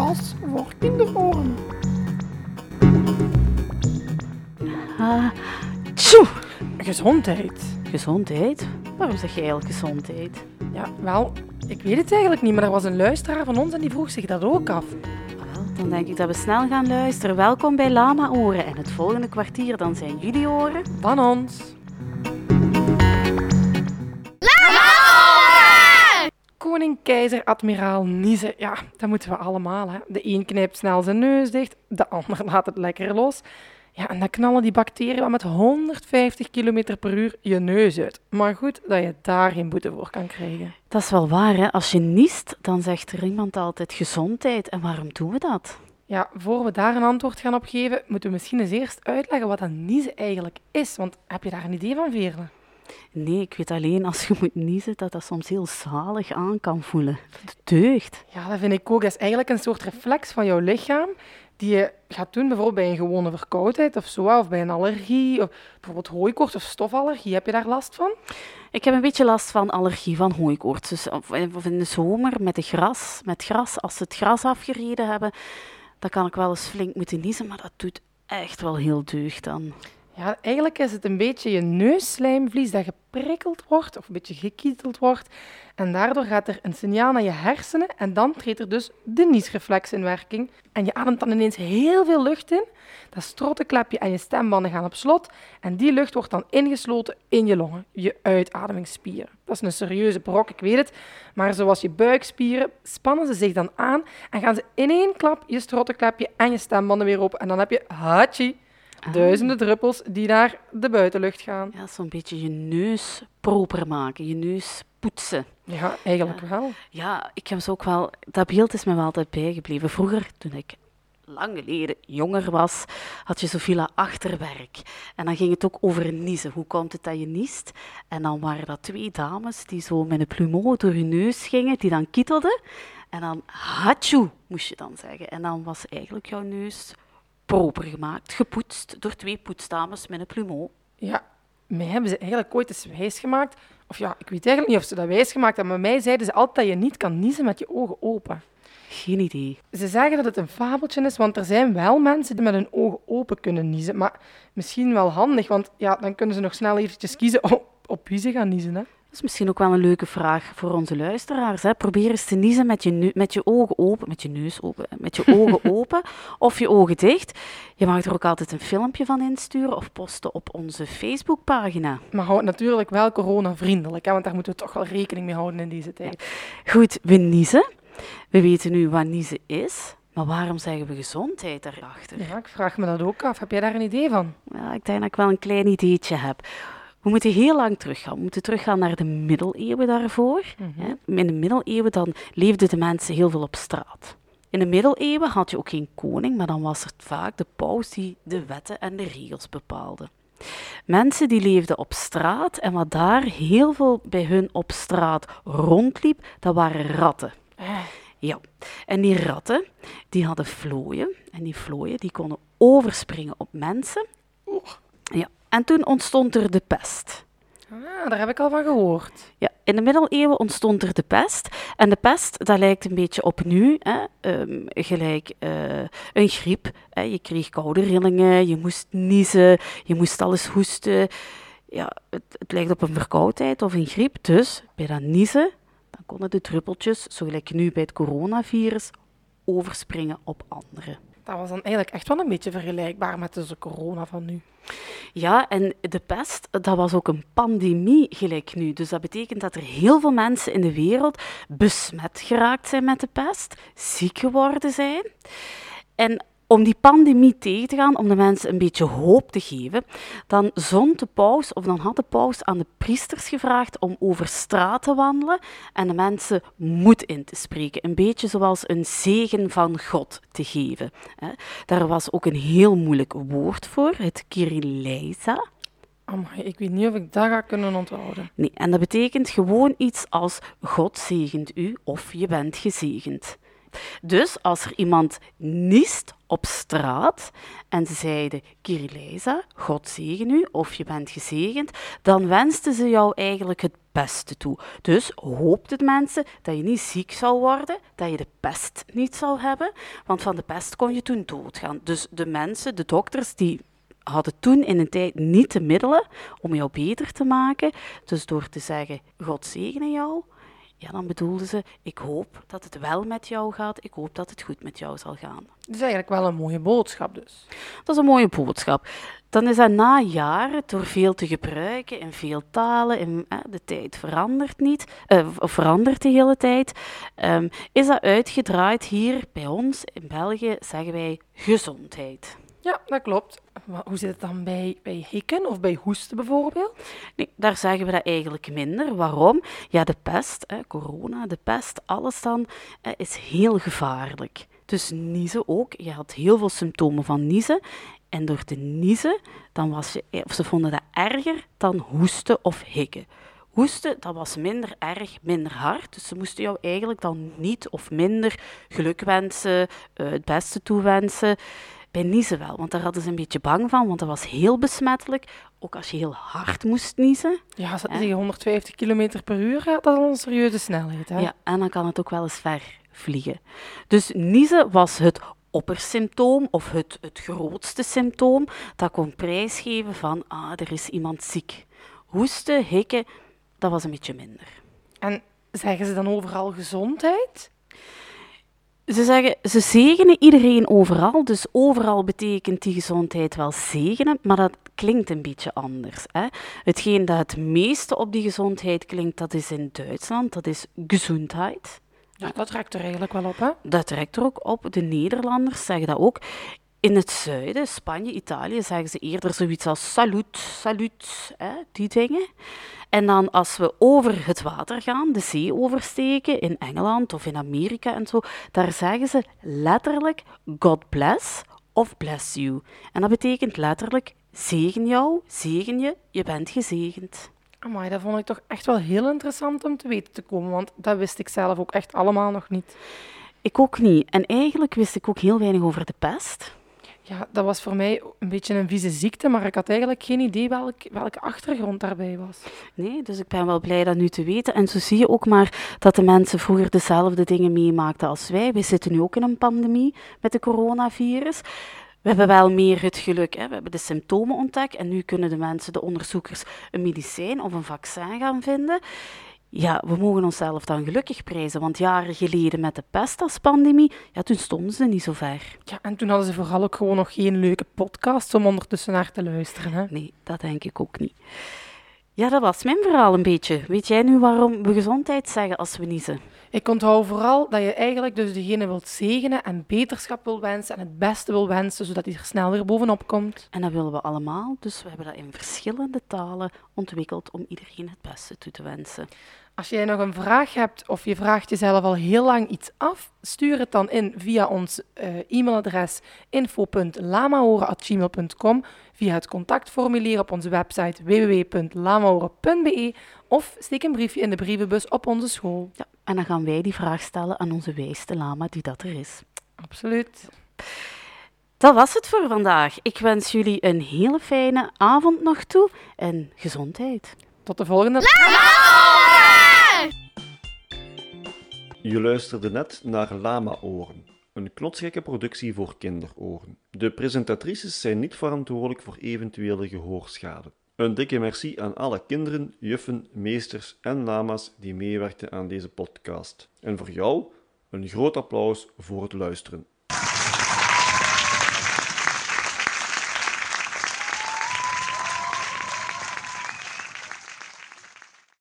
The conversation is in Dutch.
gas voor kinderoren. Ah, tjoe! Gezondheid. Gezondheid? Waarom zeg je eigenlijk gezondheid? Ja, wel, ik weet het eigenlijk niet, maar er was een luisteraar van ons en die vroeg zich dat ook af. Wel, dan denk ik dat we snel gaan luisteren. Welkom bij Lama Oren. En het volgende kwartier dan zijn jullie oren. Van ons. Koning, keizer, admiraal, niezen. Ja, dat moeten we allemaal. Hè. De een knijpt snel zijn neus dicht, de ander laat het lekker los. Ja, en dan knallen die bacteriën wel met 150 km per uur je neus uit. Maar goed dat je daar geen boete voor kan krijgen. Dat is wel waar, hè? Als je niest, dan zegt er iemand altijd gezondheid. En waarom doen we dat? Ja, voor we daar een antwoord gaan op geven, moeten we misschien eens eerst uitleggen wat dat niezen eigenlijk is. Want heb je daar een idee van, Veerle? Nee, ik weet alleen als je moet niezen dat dat soms heel zalig aan kan voelen. Het deugt. Ja, dat vind ik ook. Dat is eigenlijk een soort reflex van jouw lichaam die je gaat doen bijvoorbeeld bij een gewone verkoudheid of zo, of bij een allergie, of bijvoorbeeld hooikoorts of stofallergie. Heb je daar last van? Ik heb een beetje last van allergie van hooikoorts. Dus of in de zomer met de gras, met gras, als ze het gras afgereden hebben, dan kan ik wel eens flink moeten niezen, maar dat doet echt wel heel deugd dan. Ja, eigenlijk is het een beetje je neusslijmvlies dat geprikkeld wordt of een beetje gekieteld wordt. En daardoor gaat er een signaal naar je hersenen en dan treedt er dus de niesreflex in werking. En je ademt dan ineens heel veel lucht in. Dat strottenklepje en je stembanden gaan op slot en die lucht wordt dan ingesloten in je longen, je uitademingsspieren. Dat is een serieuze brok, ik weet het. Maar zoals je buikspieren spannen ze zich dan aan en gaan ze in één klap je strottenklepje en je stembanden weer op. En dan heb je hachi. Duizenden druppels die naar de buitenlucht gaan. Ja, zo'n beetje je neus proper maken, je neus poetsen. Ja, eigenlijk wel. Ja, ik heb ze ook wel, dat beeld is me wel altijd bijgebleven. Vroeger, toen ik lang geleden jonger was, had je zoveel achterwerk. En dan ging het ook over niezen. Hoe komt het dat je niest? En dan waren dat twee dames die zo met een plumeau door je neus gingen, die dan kietelden. En dan hatsjoe, moest je dan zeggen. En dan was eigenlijk jouw neus proper gemaakt, gepoetst door twee poetsdames met een plumeau. Ja, mij hebben ze eigenlijk ooit eens wijsgemaakt. Of ja, ik weet eigenlijk niet of ze dat wijsgemaakt hebben, maar mij zeiden ze altijd dat je niet kan niezen met je ogen open. Geen idee. Ze zeggen dat het een fabeltje is, want er zijn wel mensen die met hun ogen open kunnen niezen. Maar misschien wel handig, want ja, dan kunnen ze nog snel eventjes kiezen op, op wie ze gaan niezen. Hè. Dat is misschien ook wel een leuke vraag voor onze luisteraars. Hè. Probeer eens te niezen met je, met je ogen open, met je neus open, met je ogen open of je ogen dicht. Je mag er ook altijd een filmpje van insturen of posten op onze Facebookpagina. Maar houd natuurlijk wel coronavriendelijk, hè, want daar moeten we toch wel rekening mee houden in deze tijd. Goed, we niezen. We weten nu wat niezen is. Maar waarom zeggen we gezondheid daarachter? Ja, ik vraag me dat ook af. Heb jij daar een idee van? Ja, ik denk dat ik wel een klein ideetje heb. We moeten heel lang teruggaan. We moeten teruggaan naar de middeleeuwen daarvoor. hè. In de middeleeuwen dan leefden de mensen heel veel op straat. In de middeleeuwen had je ook geen koning, maar dan was het vaak de paus die de wetten en de regels bepaalde. Mensen die leefden op straat en wat daar heel veel bij hun op straat rondliep, dat waren ratten. Ja, en die ratten, die hadden vlooien. En die vlooien, die konden overspringen op mensen. Ja, en toen ontstond er de pest. Ah, daar heb ik al van gehoord. Ja, in de middeleeuwen ontstond er de pest. En de pest, dat lijkt een beetje op nu, hè, ehm, gelijk eh, een griep. Hè. Je kreeg koude rillingen, je moest niezen, je moest alles hoesten. Ja, het, het lijkt op een verkoudheid of een griep. Dus bij dat niezen, dan konden de druppeltjes, zo gelijk nu bij het coronavirus, overspringen op anderen. Dat was dan eigenlijk echt wel een beetje vergelijkbaar met de corona van nu. Ja, en de pest, dat was ook een pandemie gelijk nu. Dus dat betekent dat er heel veel mensen in de wereld besmet geraakt zijn met de pest, ziek geworden zijn. En om die pandemie tegen te gaan, om de mensen een beetje hoop te geven, dan zond de paus, of dan had de paus aan de priesters gevraagd om over straat te wandelen en de mensen moed in te spreken. Een beetje zoals een zegen van God te geven. hè. Daar was ook een heel moeilijk woord voor, het Kyrilleisa. Amai, ik weet niet of ik dat ga kunnen onthouden. Nee, en dat betekent gewoon iets als God zegent u of je bent gezegend. Dus als er iemand niest op straat en ze zeiden Kyrilleisa, God zegen u of je bent gezegend, dan wensten ze jou eigenlijk het pesten toe. Dus hoopten mensen dat je niet ziek zou worden, dat je de pest niet zou hebben, want van de pest kon je toen doodgaan. Dus de mensen, de dokters, die hadden toen in een tijd niet de middelen om jou beter te maken. Dus door te zeggen, God zegene jou, ja, dan bedoelden ze, ik hoop dat het wel met jou gaat, ik hoop dat het goed met jou zal gaan. Dat is eigenlijk wel een mooie boodschap dus. Dat is een mooie boodschap. Dan is dat na jaren, door veel te gebruiken in veel talen, in, eh, de tijd verandert niet, eh, of verandert de hele tijd, um, is dat uitgedraaid hier bij ons in België, zeggen wij gezondheid. Ja, dat klopt. Hoe zit het dan bij, bij hikken of bij hoesten bijvoorbeeld? Nee, daar zeggen we dat eigenlijk minder. Waarom? Ja, de pest, hè, corona, de pest, alles dan, is heel gevaarlijk. Dus niezen ook. Je had heel veel symptomen van niezen. En door te niezen, dan was je, of ze vonden dat erger dan hoesten of hikken. Hoesten, dat was minder erg, minder hard. Dus ze moesten jou eigenlijk dan niet of minder geluk wensen, eh, het beste toewensen. Bij niezen wel, want daar hadden ze een beetje bang van, want dat was heel besmettelijk. Ook als je heel hard moest niezen. Ja, als het 150 km per uur gaat, dat is een serieuze snelheid. Hè? Ja, en dan kan het ook wel eens ver vliegen. Dus niezen was het oppersymptoom of het, het grootste symptoom dat kon prijsgeven van, ah, er is iemand ziek. Hoesten, hikken, dat was een beetje minder. En zeggen ze dan overal gezondheid? Ze zeggen, ze zegenen iedereen overal, dus overal betekent die gezondheid wel zegenen, maar dat klinkt een beetje anders. Hè? Hetgeen dat het meeste op die gezondheid klinkt, dat is in Duitsland, dat is gezondheid. Ja, dat trekt er eigenlijk wel op, hè? Dat trekt er ook op. De Nederlanders zeggen dat ook. In het zuiden, Spanje, Italië, zeggen ze eerder zoiets als salut, salut, hè, die dingen. En dan als we over het water gaan, de zee oversteken, in Engeland of in Amerika en zo, daar zeggen ze letterlijk God bless of bless you. En dat betekent letterlijk zegen jou, zegen je, je bent gezegend. Amai, dat vond ik toch echt wel heel interessant om te weten te komen, want dat wist ik zelf ook echt allemaal nog niet. Ik ook niet. En eigenlijk wist ik ook heel weinig over de pest. Ja, dat was voor mij een beetje een vieze ziekte, maar ik had eigenlijk geen idee welk, welke achtergrond daarbij was. Nee, dus ik ben wel blij dat nu te weten. En zo zie je ook maar dat de mensen vroeger dezelfde dingen meemaakten als wij. We zitten nu ook in een pandemie met de coronavirus. We hebben wel meer het geluk. Hè. We hebben de symptomen ontdekt en nu kunnen de mensen, de onderzoekers, een medicijn of een vaccin gaan vinden. Ja, we mogen onszelf dan gelukkig prijzen, want jaren geleden met de pest als pandemie, ja, toen stonden ze niet zo ver. Ja, en toen hadden ze vooral ook gewoon nog geen leuke podcast om ondertussen naar te luisteren. Hè? Nee, dat denk ik ook niet. Ja, dat was mijn verhaal een beetje. Weet jij nu waarom we gezondheid zeggen als we niezen? Ik onthoud vooral dat je eigenlijk dus degene wilt zegenen en beterschap wil wensen en het beste wil wensen, zodat hij er snel weer bovenop komt. En dat willen we allemaal, dus we hebben dat in verschillende talen ontwikkeld om iedereen het beste toe te wensen. Als jij nog een vraag hebt of je vraagt jezelf al heel lang iets af, stuur het dan in via ons uh, e-mailadres info.lamahoren.gmail.com, via het contactformulier op onze website www.lamahoren.be of steek een briefje in de brievenbus op onze school. Ja, en dan gaan wij die vraag stellen aan onze wijste lama die dat er is. Absoluut. Dat was het voor vandaag. Ik wens jullie een hele fijne avond nog toe en gezondheid. Tot de volgende. Je luisterde net naar Lama-oren, een knotsgekke productie voor kinderoren. De presentatrices zijn niet verantwoordelijk voor eventuele gehoorschade. Een dikke merci aan alle kinderen, juffen, meesters en lama's die meewerkten aan deze podcast. En voor jou een groot applaus voor het luisteren.